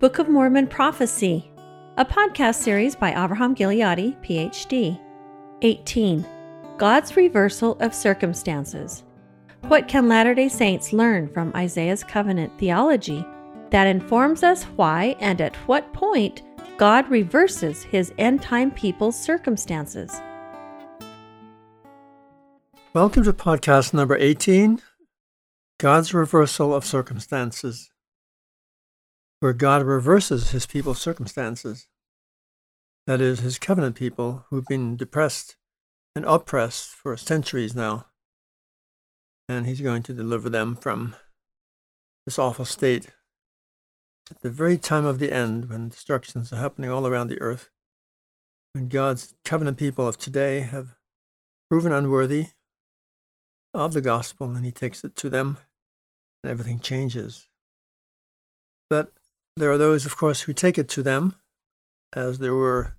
Book of Mormon Prophecy, a podcast series by Abraham Gileadi, PhD. 18. God's Reversal of Circumstances. What can Latter day Saints learn from Isaiah's covenant theology that informs us why and at what point God reverses his end time people's circumstances? Welcome to podcast number 18 God's Reversal of Circumstances where God reverses his people's circumstances. That is, his covenant people who've been depressed and oppressed for centuries now. And he's going to deliver them from this awful state at the very time of the end when destructions are happening all around the earth. When God's covenant people of today have proven unworthy of the gospel and he takes it to them and everything changes. But there are those, of course, who take it to them, as there were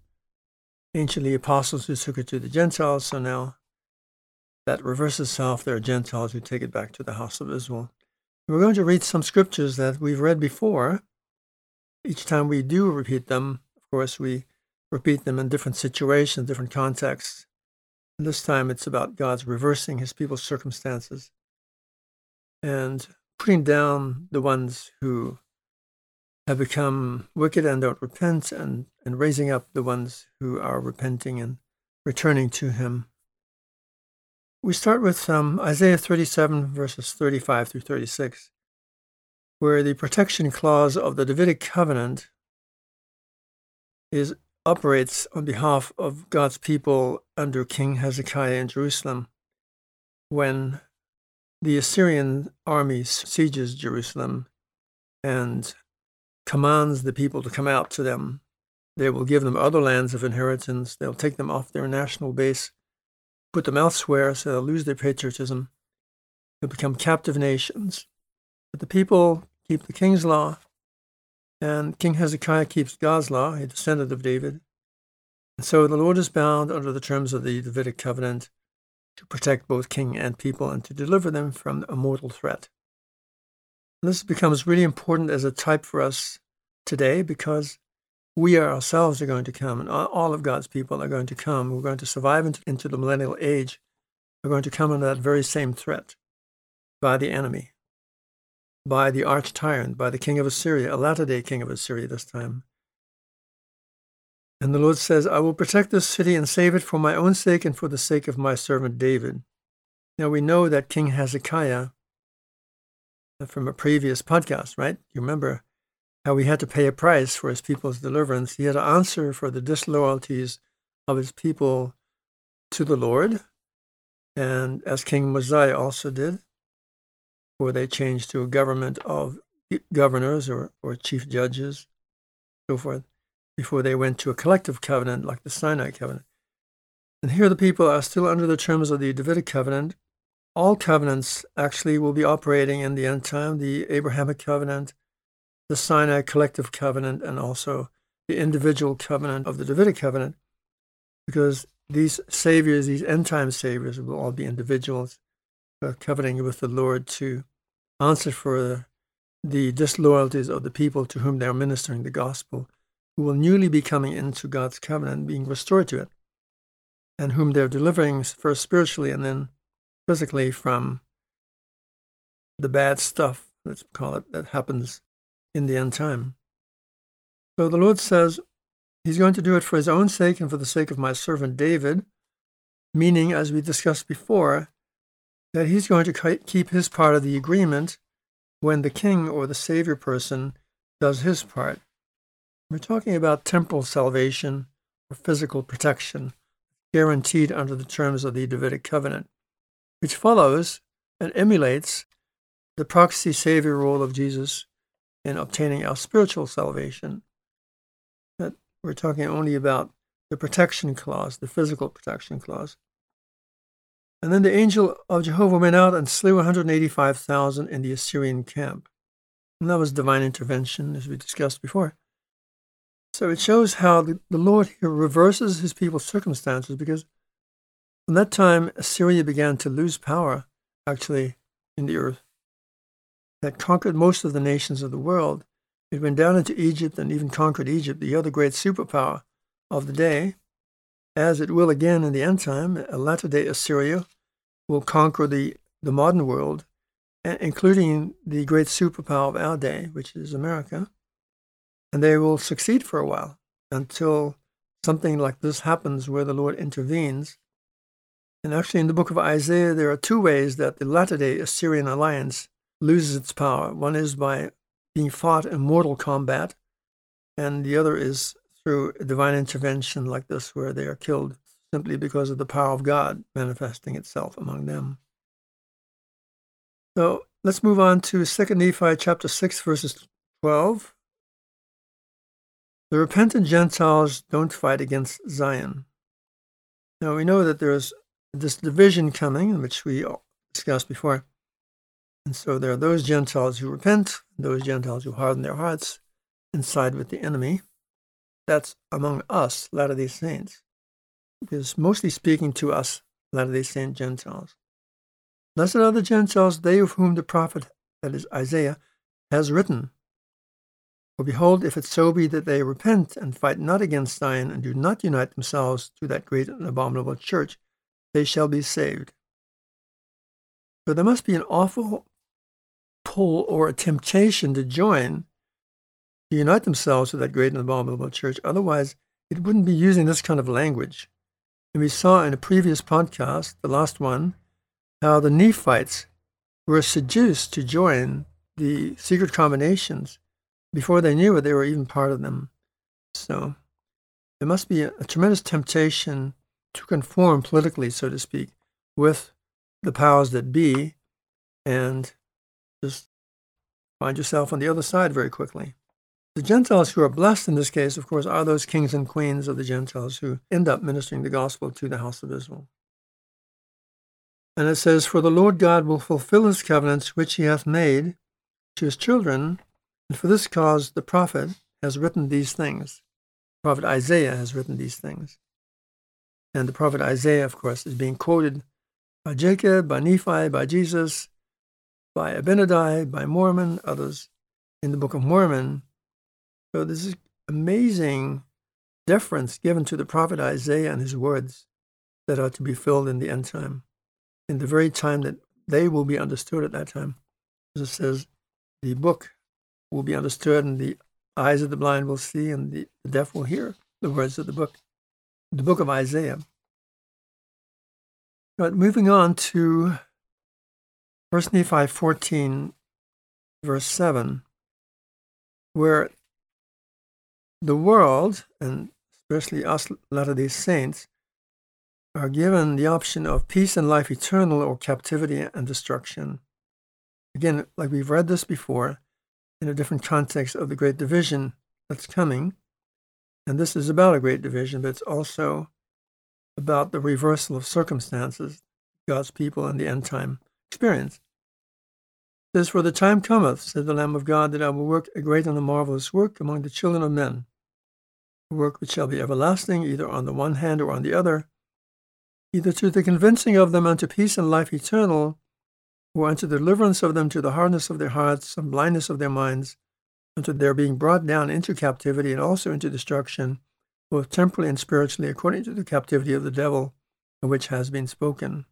anciently apostles who took it to the Gentiles. So now that reverses itself. There are Gentiles who take it back to the house of Israel. we're going to read some scriptures that we've read before. Each time we do repeat them, of course, we repeat them in different situations, different contexts. And this time it's about God's reversing his people's circumstances and putting down the ones who have become wicked and don't repent, and, and raising up the ones who are repenting and returning to Him. We start with um, Isaiah 37, verses 35 through 36, where the protection clause of the Davidic covenant is operates on behalf of God's people under King Hezekiah in Jerusalem when the Assyrian army sieges Jerusalem and commands the people to come out to them. They will give them other lands of inheritance. They'll take them off their national base, put them elsewhere so they'll lose their patriotism. They'll become captive nations. But the people keep the king's law, and King Hezekiah keeps God's law, a descendant of David. And so the Lord is bound under the terms of the Davidic covenant to protect both king and people and to deliver them from a mortal threat. This becomes really important as a type for us today because we ourselves are going to come, and all of God's people are going to come. We're going to survive into, the millennial age. We're going to come under that very same threat by the enemy, by the arch tyrant, by the king of Assyria, a latter day king of Assyria this time. And the Lord says, I will protect this city and save it for my own sake and for the sake of my servant David. Now we know that King Hezekiah from a previous podcast, right? You remember how he had to pay a price for his people's deliverance. He had to answer for the disloyalties of his people to the Lord, and as King Mosiah also did, where they changed to a government of governors or, or chief judges, so forth, before they went to a collective covenant like the Sinai covenant. And here the people are still under the terms of the Davidic covenant, all covenants actually will be operating in the end time the Abrahamic covenant, the Sinai collective covenant, and also the individual covenant of the Davidic covenant, because these saviors, these end time saviors, will all be individuals uh, covenanting with the Lord to answer for the disloyalties of the people to whom they are ministering the gospel, who will newly be coming into God's covenant, being restored to it, and whom they're delivering first spiritually and then physically from the bad stuff, let's call it, that happens in the end time. So the Lord says he's going to do it for his own sake and for the sake of my servant David, meaning, as we discussed before, that he's going to keep his part of the agreement when the king or the savior person does his part. We're talking about temporal salvation or physical protection guaranteed under the terms of the Davidic covenant which follows and emulates the proxy savior role of Jesus in obtaining our spiritual salvation. That we're talking only about the protection clause, the physical protection clause. And then the angel of Jehovah went out and slew 185,000 in the Assyrian camp. And that was divine intervention, as we discussed before. So it shows how the, the Lord here reverses his people's circumstances because from that time, Assyria began to lose power, actually, in the earth. That conquered most of the nations of the world. It went down into Egypt and even conquered Egypt, the other great superpower of the day, as it will again in the end time. A latter day Assyria will conquer the, the modern world, including the great superpower of our day, which is America. And they will succeed for a while until something like this happens where the Lord intervenes. And actually, in the book of Isaiah, there are two ways that the latter day Assyrian alliance loses its power. One is by being fought in mortal combat, and the other is through divine intervention like this, where they are killed simply because of the power of God manifesting itself among them. So let's move on to 2 Nephi chapter 6, verses 12. The repentant Gentiles don't fight against Zion. Now we know that there's this division coming, which we discussed before. And so there are those Gentiles who repent, those Gentiles who harden their hearts and side with the enemy. That's among us, Latter day Saints. It is mostly speaking to us, Latter day Saint Gentiles. Blessed are the Gentiles, they of whom the prophet, that is Isaiah, has written. For behold, if it so be that they repent and fight not against Zion and do not unite themselves to that great and abominable church, they shall be saved. So there must be an awful pull or a temptation to join, to unite themselves with that great and abominable church. Otherwise, it wouldn't be using this kind of language. And we saw in a previous podcast, the last one, how the Nephites were seduced to join the secret combinations before they knew it, they were even part of them. So there must be a, a tremendous temptation to conform politically, so to speak, with the powers that be and just find yourself on the other side very quickly. The Gentiles who are blessed in this case, of course, are those kings and queens of the Gentiles who end up ministering the gospel to the house of Israel. And it says, For the Lord God will fulfill his covenants which he hath made to his children, and for this cause the prophet has written these things. Prophet Isaiah has written these things. And the prophet Isaiah, of course, is being quoted by Jacob, by Nephi, by Jesus, by Abinadi, by Mormon, others in the Book of Mormon. So this is amazing deference given to the prophet Isaiah and his words that are to be filled in the end time, in the very time that they will be understood at that time. As it says, the book will be understood, and the eyes of the blind will see, and the, the deaf will hear the words of the book, the book of Isaiah. But moving on to 1 Nephi 14, verse 7, where the world, and especially us Latter day Saints, are given the option of peace and life eternal or captivity and destruction. Again, like we've read this before in a different context of the Great Division that's coming. And this is about a Great Division, but it's also about the reversal of circumstances God's people in the end time experience. It says, For the time cometh, said the Lamb of God, that I will work a great and a marvelous work among the children of men, a work which shall be everlasting, either on the one hand or on the other, either to the convincing of them unto peace and life eternal, or unto the deliverance of them to the hardness of their hearts and blindness of their minds, unto their being brought down into captivity and also into destruction, both temporally and spiritually, according to the captivity of the devil, of which has been spoken.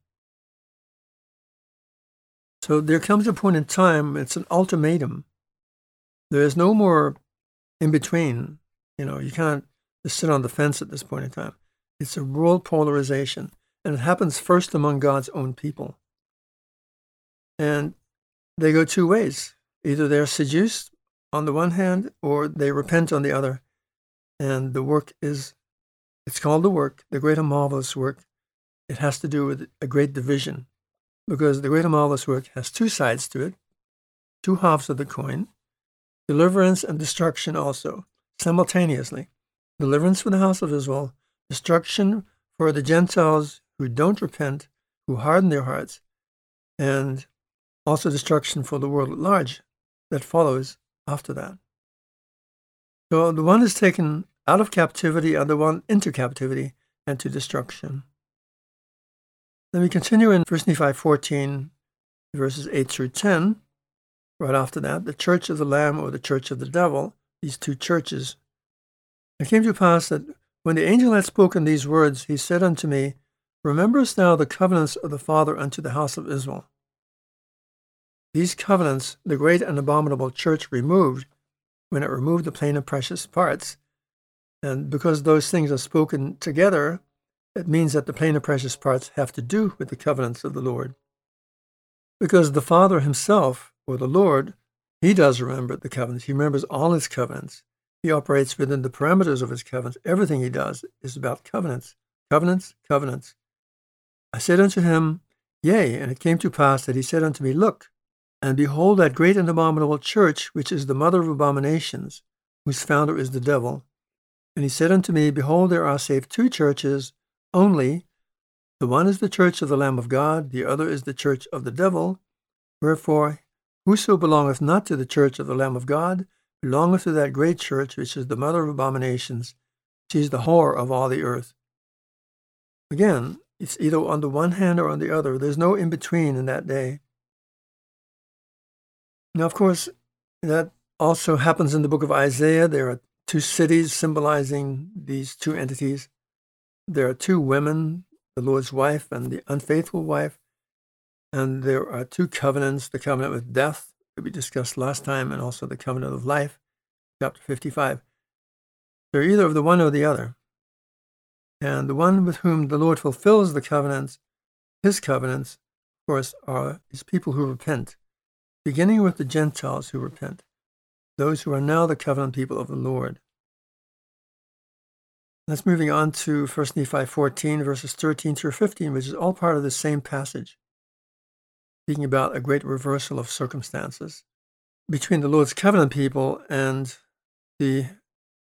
So there comes a point in time, it's an ultimatum. There is no more in between. You know, you can't just sit on the fence at this point in time. It's a world polarization, and it happens first among God's own people. And they go two ways. Either they're seduced on the one hand, or they repent on the other. And the work is, it's called the work, the great and marvelous work. It has to do with a great division because the great and marvelous work has two sides to it, two halves of the coin, deliverance and destruction also, simultaneously. Deliverance for the house of Israel, destruction for the Gentiles who don't repent, who harden their hearts, and also destruction for the world at large that follows after that. So the one is taken out of captivity, and the one into captivity and to destruction. Then we continue in 1 Nephi 14, verses 8 through 10. right after that, the church of the Lamb or the church of the devil, these two churches. It came to pass that when the angel had spoken these words, he said unto me, Rememberest thou the covenants of the Father unto the house of Israel? These covenants the great and abominable church removed when it removed the plain and precious parts. And because those things are spoken together, it means that the plain and precious parts have to do with the covenants of the Lord. Because the Father himself, or the Lord, he does remember the covenants. He remembers all his covenants. He operates within the parameters of his covenants. Everything he does is about covenants, covenants, covenants. I said unto him, Yea, and it came to pass that he said unto me, Look, and behold that great and abominable church, which is the mother of abominations, whose founder is the devil. And he said unto me, Behold, there are save two churches only. The one is the church of the Lamb of God, the other is the church of the devil. Wherefore, whoso belongeth not to the church of the Lamb of God belongeth to that great church, which is the mother of abominations. She is the whore of all the earth. Again, it's either on the one hand or on the other. There's no in between in that day. Now, of course, that also happens in the book of Isaiah. There are two cities symbolizing these two entities. There are two women, the Lord's wife and the unfaithful wife. And there are two covenants the covenant with death, that we discussed last time, and also the covenant of life, chapter 55. They're either of the one or the other. And the one with whom the Lord fulfills the covenants, his covenants, of course, are his people who repent beginning with the Gentiles who repent, those who are now the covenant people of the Lord. That's moving on to 1 Nephi 14, verses 13 through 15, which is all part of the same passage, speaking about a great reversal of circumstances between the Lord's covenant people and the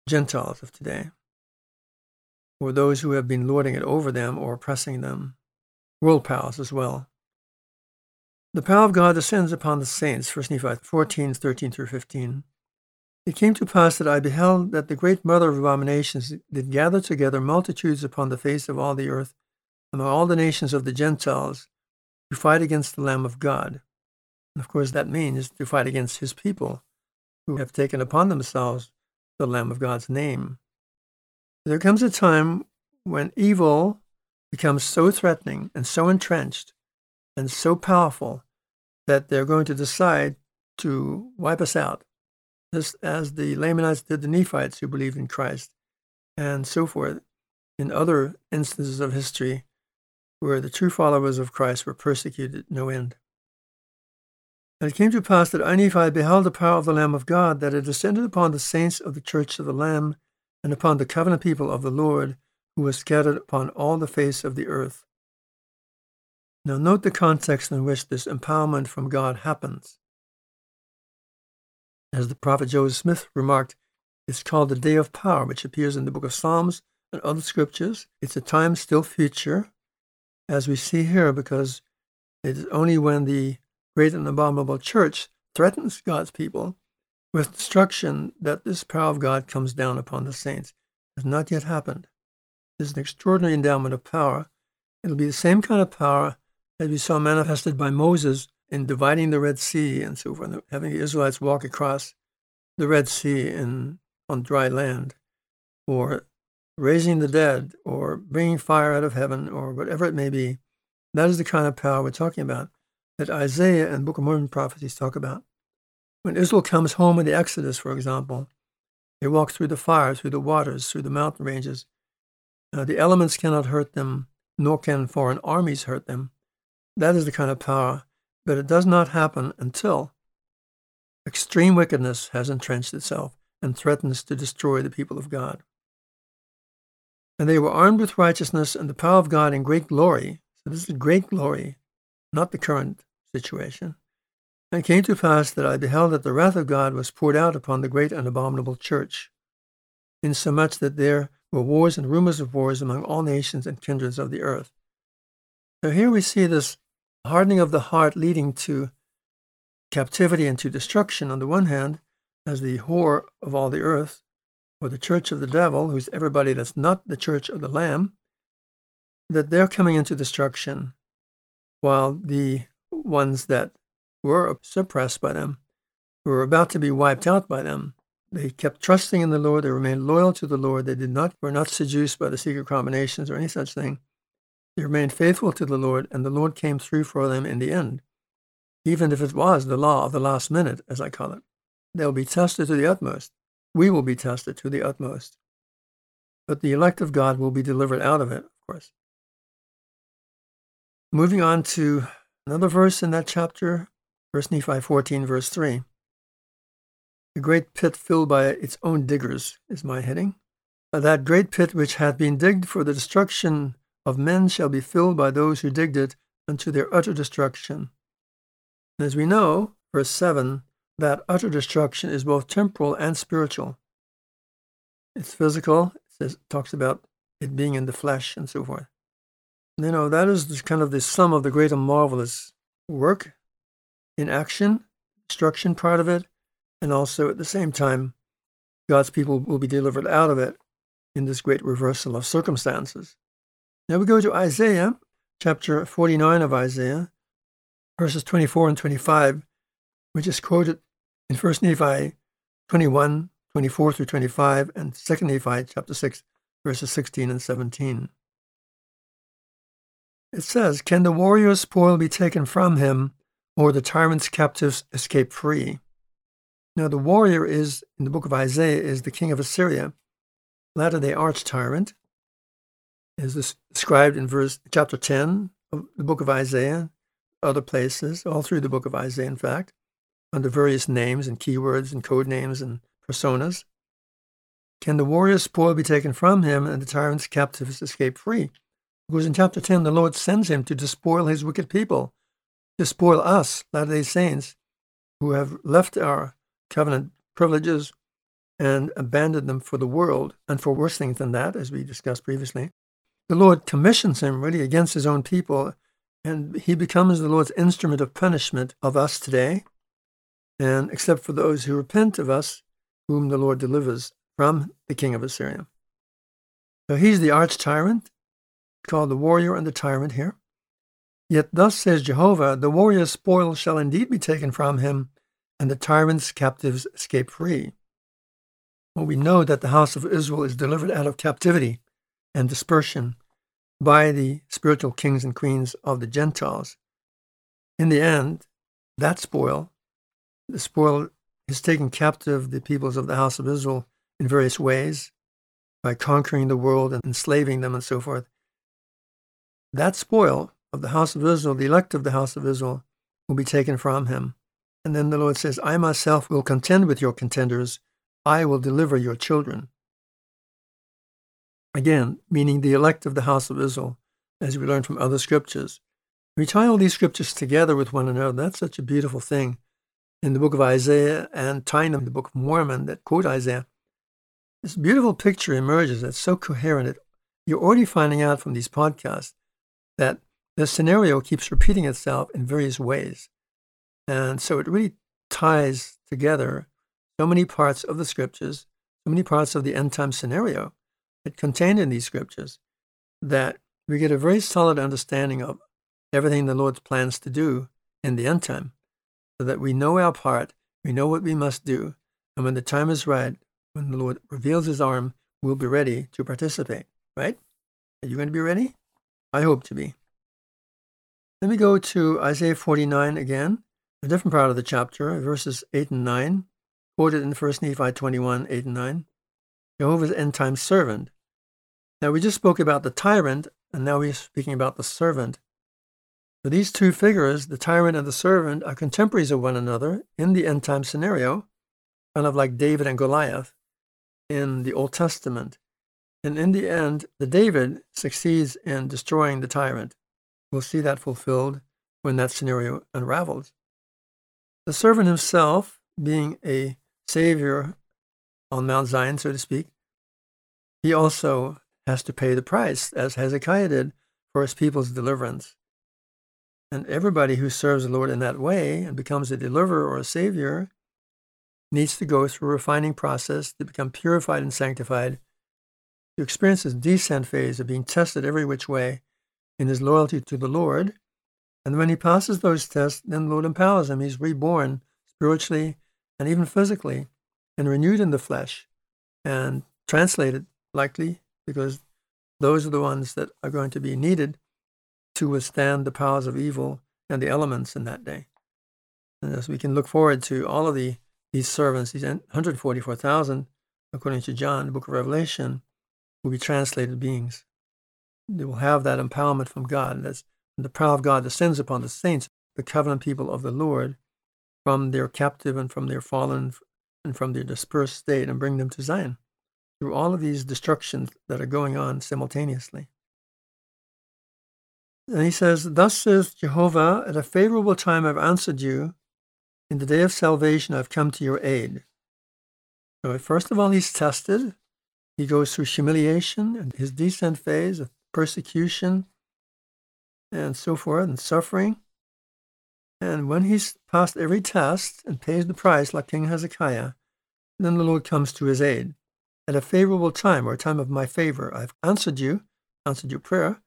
Gentiles of today, or those who have been lording it over them or oppressing them, world powers as well. The power of God descends upon the saints, 1 Nephi 14, 13 through 15. It came to pass that I beheld that the great mother of abominations did gather together multitudes upon the face of all the earth, among all the nations of the Gentiles, to fight against the Lamb of God. And of course, that means to fight against his people, who have taken upon themselves the Lamb of God's name. There comes a time when evil becomes so threatening and so entrenched and so powerful that they're going to decide to wipe us out, just as the Lamanites did the Nephites who believed in Christ, and so forth, in other instances of history where the true followers of Christ were persecuted no end. And it came to pass that I, Nephi, beheld the power of the Lamb of God, that it descended upon the saints of the church of the Lamb, and upon the covenant people of the Lord, who were scattered upon all the face of the earth. Now, note the context in which this empowerment from God happens. As the prophet Joseph Smith remarked, it's called the day of power, which appears in the book of Psalms and other scriptures. It's a time still future, as we see here, because it is only when the great and abominable church threatens God's people with destruction that this power of God comes down upon the saints. It has not yet happened. This is an extraordinary endowment of power. It'll be the same kind of power as we saw manifested by Moses in dividing the Red Sea and so forth, having the Israelites walk across the Red Sea in, on dry land, or raising the dead, or bringing fire out of heaven, or whatever it may be. That is the kind of power we're talking about that Isaiah and Book of Mormon prophecies talk about. When Israel comes home in the Exodus, for example, they walk through the fire, through the waters, through the mountain ranges. Uh, the elements cannot hurt them, nor can foreign armies hurt them. That is the kind of power, but it does not happen until extreme wickedness has entrenched itself and threatens to destroy the people of God. And they were armed with righteousness and the power of God in great glory. So this is great glory, not the current situation. And it came to pass that I beheld that the wrath of God was poured out upon the great and abominable church, insomuch that there were wars and rumors of wars among all nations and kindreds of the earth. So here we see this hardening of the heart leading to captivity and to destruction on the one hand, as the whore of all the earth, or the church of the devil, who's everybody that's not the church of the Lamb, that they're coming into destruction, while the ones that were suppressed by them were about to be wiped out by them. They kept trusting in the Lord. They remained loyal to the Lord. They did not were not seduced by the secret combinations or any such thing. They remained faithful to the Lord, and the Lord came through for them in the end. Even if it was the law of the last minute, as I call it, they'll be tested to the utmost. We will be tested to the utmost. But the elect of God will be delivered out of it, of course. Moving on to another verse in that chapter, 1 Nephi 14, verse 3. The great pit filled by its own diggers is my heading. That great pit which hath been digged for the destruction of men shall be filled by those who digged it unto their utter destruction. And as we know, verse 7, that utter destruction is both temporal and spiritual. It's physical, it says, talks about it being in the flesh and so forth. You know, that is kind of the sum of the great and marvelous work in action, destruction part of it, and also at the same time, God's people will be delivered out of it in this great reversal of circumstances. Now we go to Isaiah, chapter 49 of Isaiah, verses 24 and 25, which is quoted in 1 Nephi 21, 24 through 25, and 2 Nephi chapter 6, verses 16 and 17. It says, Can the warrior's spoil be taken from him, or the tyrant's captives escape free? Now, the warrior is, in the book of Isaiah, is the king of Assyria, latter day arch tyrant, is described in verse chapter 10 of the book of Isaiah, other places, all through the book of Isaiah, in fact, under various names and keywords and code names and personas. Can the warrior's spoil be taken from him and the tyrant's captives escape free? Because in chapter 10, the Lord sends him to despoil his wicked people, to spoil us, Latter day Saints, who have left our covenant privileges and abandoned them for the world and for worse things than that, as we discussed previously. The Lord commissions him really against his own people, and he becomes the Lord's instrument of punishment of us today, and except for those who repent of us, whom the Lord delivers from the king of Assyria. So he's the arch tyrant, called the warrior and the tyrant here. Yet thus says Jehovah, the warrior's spoil shall indeed be taken from him, and the tyrant's captives escape free. Well, we know that the house of Israel is delivered out of captivity and dispersion by the spiritual kings and queens of the Gentiles. In the end, that spoil, the spoil is taken captive the peoples of the house of Israel in various ways by conquering the world and enslaving them and so forth that spoil of the house of Israel, the elect of the house of Israel, will be taken from him. And then the Lord says, I myself will contend with your contenders, I will deliver your children. Again, meaning the elect of the house of Israel, as we learn from other scriptures. We tie all these scriptures together with one another. That's such a beautiful thing. In the book of Isaiah and tying them the book of Mormon that quote Isaiah, this beautiful picture emerges that's so coherent. It, you're already finding out from these podcasts that the scenario keeps repeating itself in various ways. And so it really ties together so many parts of the scriptures, so many parts of the end time scenario contained in these scriptures that we get a very solid understanding of everything the Lord plans to do in the end time, so that we know our part, we know what we must do, and when the time is right, when the Lord reveals his arm, we'll be ready to participate, right? Are you going to be ready? I hope to be. Let me go to Isaiah 49 again, a different part of the chapter, verses 8 and 9, quoted in 1 Nephi 21, 8 and 9. Jehovah's end time servant. Now, we just spoke about the tyrant, and now we're speaking about the servant. So these two figures, the tyrant and the servant, are contemporaries of one another in the end time scenario, kind of like David and Goliath in the Old Testament. And in the end, the David succeeds in destroying the tyrant. We'll see that fulfilled when that scenario unravels. The servant himself, being a savior on Mount Zion, so to speak, he also has to pay the price, as Hezekiah did for his people's deliverance. And everybody who serves the Lord in that way and becomes a deliverer or a savior needs to go through a refining process to become purified and sanctified to experience this descent phase of being tested every which way in his loyalty to the Lord. And when he passes those tests, then the Lord empowers him. He's reborn spiritually and even physically, and renewed in the flesh, and translated likely because those are the ones that are going to be needed to withstand the powers of evil and the elements in that day. And as we can look forward to all of the these servants, these 144,000, according to John, the book of Revelation, will be translated beings. They will have that empowerment from God. That's the power of God descends upon the saints, the covenant people of the Lord, from their captive and from their fallen and from their dispersed state, and bring them to Zion through all of these destructions that are going on simultaneously. And he says, Thus says Jehovah, at a favorable time I've answered you. In the day of salvation I've come to your aid. So, first of all, he's tested. He goes through humiliation and his descent phase of persecution and so forth and suffering. And when he's passed every test and pays the price, like King Hezekiah, then the Lord comes to his aid. At a favorable time, or a time of my favor, I've answered you, answered your prayer,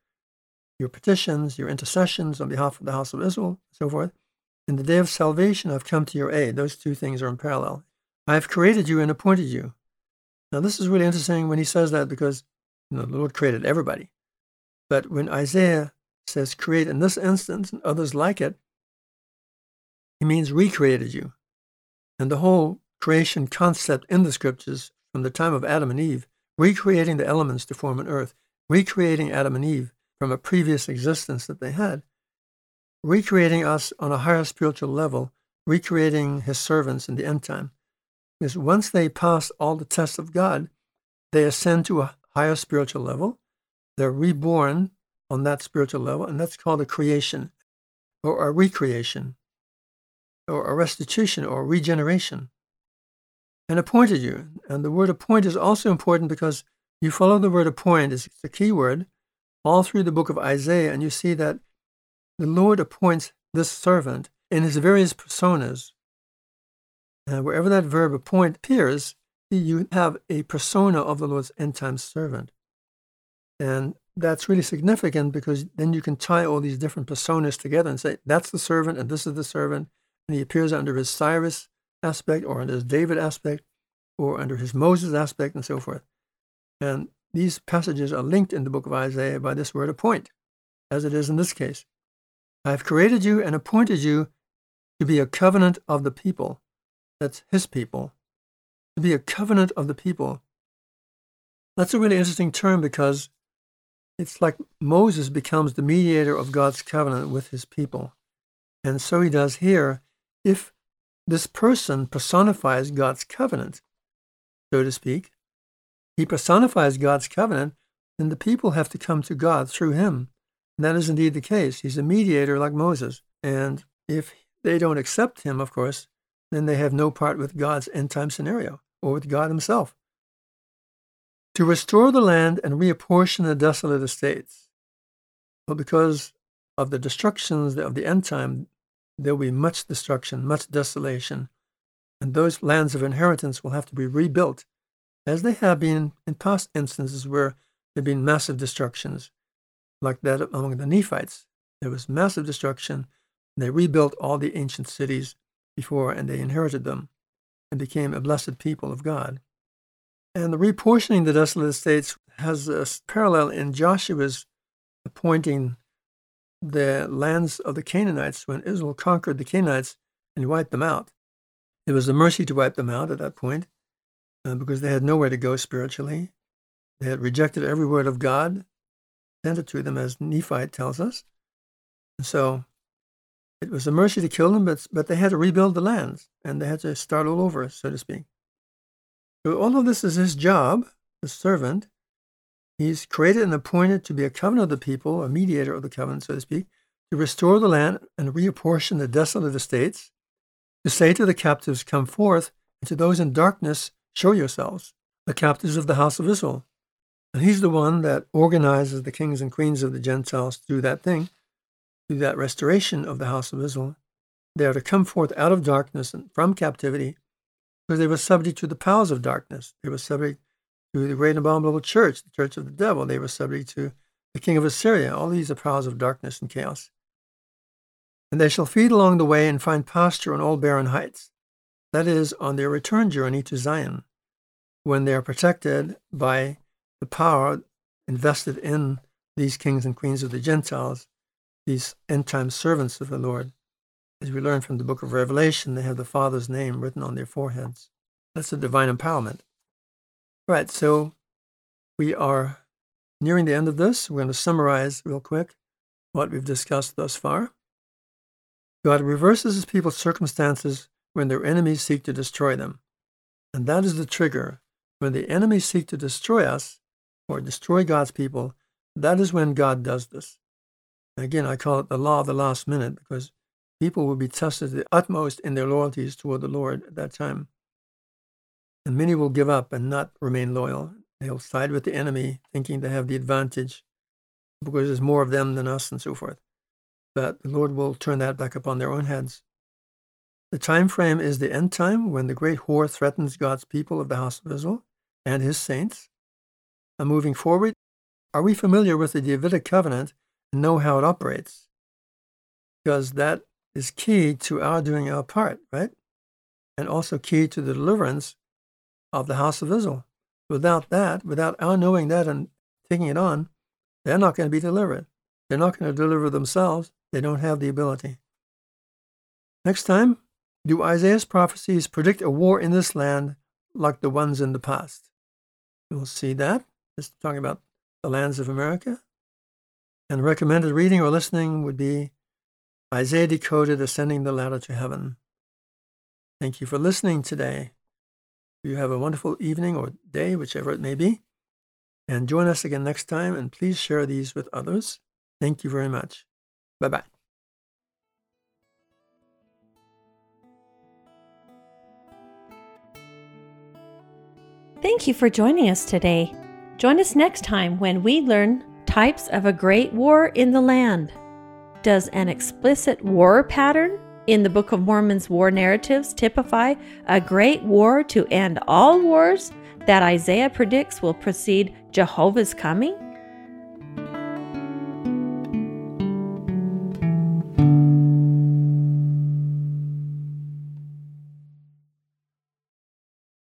your petitions, your intercessions on behalf of the house of Israel, so forth. In the day of salvation, I've come to your aid. Those two things are in parallel. I have created you and appointed you. Now, this is really interesting when he says that because you know, the Lord created everybody. But when Isaiah says create in this instance and others like it, he means recreated you. And the whole creation concept in the scriptures from the time of Adam and Eve, recreating the elements to form an earth, recreating Adam and Eve from a previous existence that they had, recreating us on a higher spiritual level, recreating his servants in the end time. Because once they pass all the tests of God, they ascend to a higher spiritual level. They're reborn on that spiritual level, and that's called a creation or a recreation or a restitution or regeneration. And appointed you. And the word appoint is also important because you follow the word appoint, it's a key word, all through the book of Isaiah, and you see that the Lord appoints this servant in his various personas. And wherever that verb appoint appears, you have a persona of the Lord's end time servant. And that's really significant because then you can tie all these different personas together and say, that's the servant and this is the servant. And he appears under his Cyrus aspect or under his David aspect or under his Moses aspect and so forth. And these passages are linked in the book of Isaiah by this word appoint, as it is in this case. I have created you and appointed you to be a covenant of the people. That's his people. To be a covenant of the people. That's a really interesting term because it's like Moses becomes the mediator of God's covenant with his people. And so he does here. If this person personifies God's covenant, so to speak, he personifies God's covenant, then the people have to come to God through him. And that is indeed the case. He's a mediator like Moses. And if they don't accept him, of course, then they have no part with God's end time scenario or with God himself. To restore the land and reapportion the desolate estates. Well, because of the destructions of the end time, there will be much destruction, much desolation, and those lands of inheritance will have to be rebuilt as they have been in past instances where there have been massive destructions, like that among the Nephites. There was massive destruction. They rebuilt all the ancient cities before and they inherited them and became a blessed people of God. And the reportioning the desolate estates has a parallel in Joshua's appointing the lands of the Canaanites when Israel conquered the Canaanites and wiped them out. It was a mercy to wipe them out at that point uh, because they had nowhere to go spiritually. They had rejected every word of God, sent it to them, as Nephi tells us. And so it was a mercy to kill them, but, but they had to rebuild the lands and they had to start all over, so to speak. So all of this is his job, the servant. He's created and appointed to be a covenant of the people, a mediator of the covenant, so to speak, to restore the land and reapportion the desolate estates, to say to the captives, Come forth, and to those in darkness, Show yourselves, the captives of the house of Israel. And he's the one that organizes the kings and queens of the Gentiles to do that thing, do that restoration of the house of Israel. They are to come forth out of darkness and from captivity because they were subject to the powers of darkness. They were subject to the great and abominable church, the church of the devil. They were subject to the king of Assyria. All these are powers of darkness and chaos. And they shall feed along the way and find pasture on all barren heights. That is, on their return journey to Zion, when they are protected by the power invested in these kings and queens of the Gentiles, these end time servants of the Lord. As we learn from the book of Revelation, they have the Father's name written on their foreheads. That's a divine empowerment. Right, so we are nearing the end of this. We're going to summarize real quick what we've discussed thus far. God reverses his people's circumstances when their enemies seek to destroy them. And that is the trigger. When the enemies seek to destroy us or destroy God's people, that is when God does this. Again, I call it the law of the last minute because people will be tested to the utmost in their loyalties toward the Lord at that time. And many will give up and not remain loyal. They'll side with the enemy, thinking they have the advantage because there's more of them than us and so forth. But the Lord will turn that back upon their own heads. The time frame is the end time when the great whore threatens God's people of the house of Israel and his saints. And moving forward, are we familiar with the Davidic covenant and know how it operates? Because that is key to our doing our part, right? And also key to the deliverance of the house of Israel. Without that, without our knowing that and taking it on, they're not going to be delivered. They're not going to deliver themselves. They don't have the ability. Next time, do Isaiah's prophecies predict a war in this land like the ones in the past? We'll see that. Just talking about the lands of America. And recommended reading or listening would be Isaiah Decoded Ascending the Ladder to Heaven. Thank you for listening today. You have a wonderful evening or day, whichever it may be. And join us again next time. And please share these with others. Thank you very much. Bye bye. Thank you for joining us today. Join us next time when we learn types of a great war in the land. Does an explicit war pattern in the Book of Mormon's war narratives typify a great war to end all wars that Isaiah predicts will precede Jehovah's coming?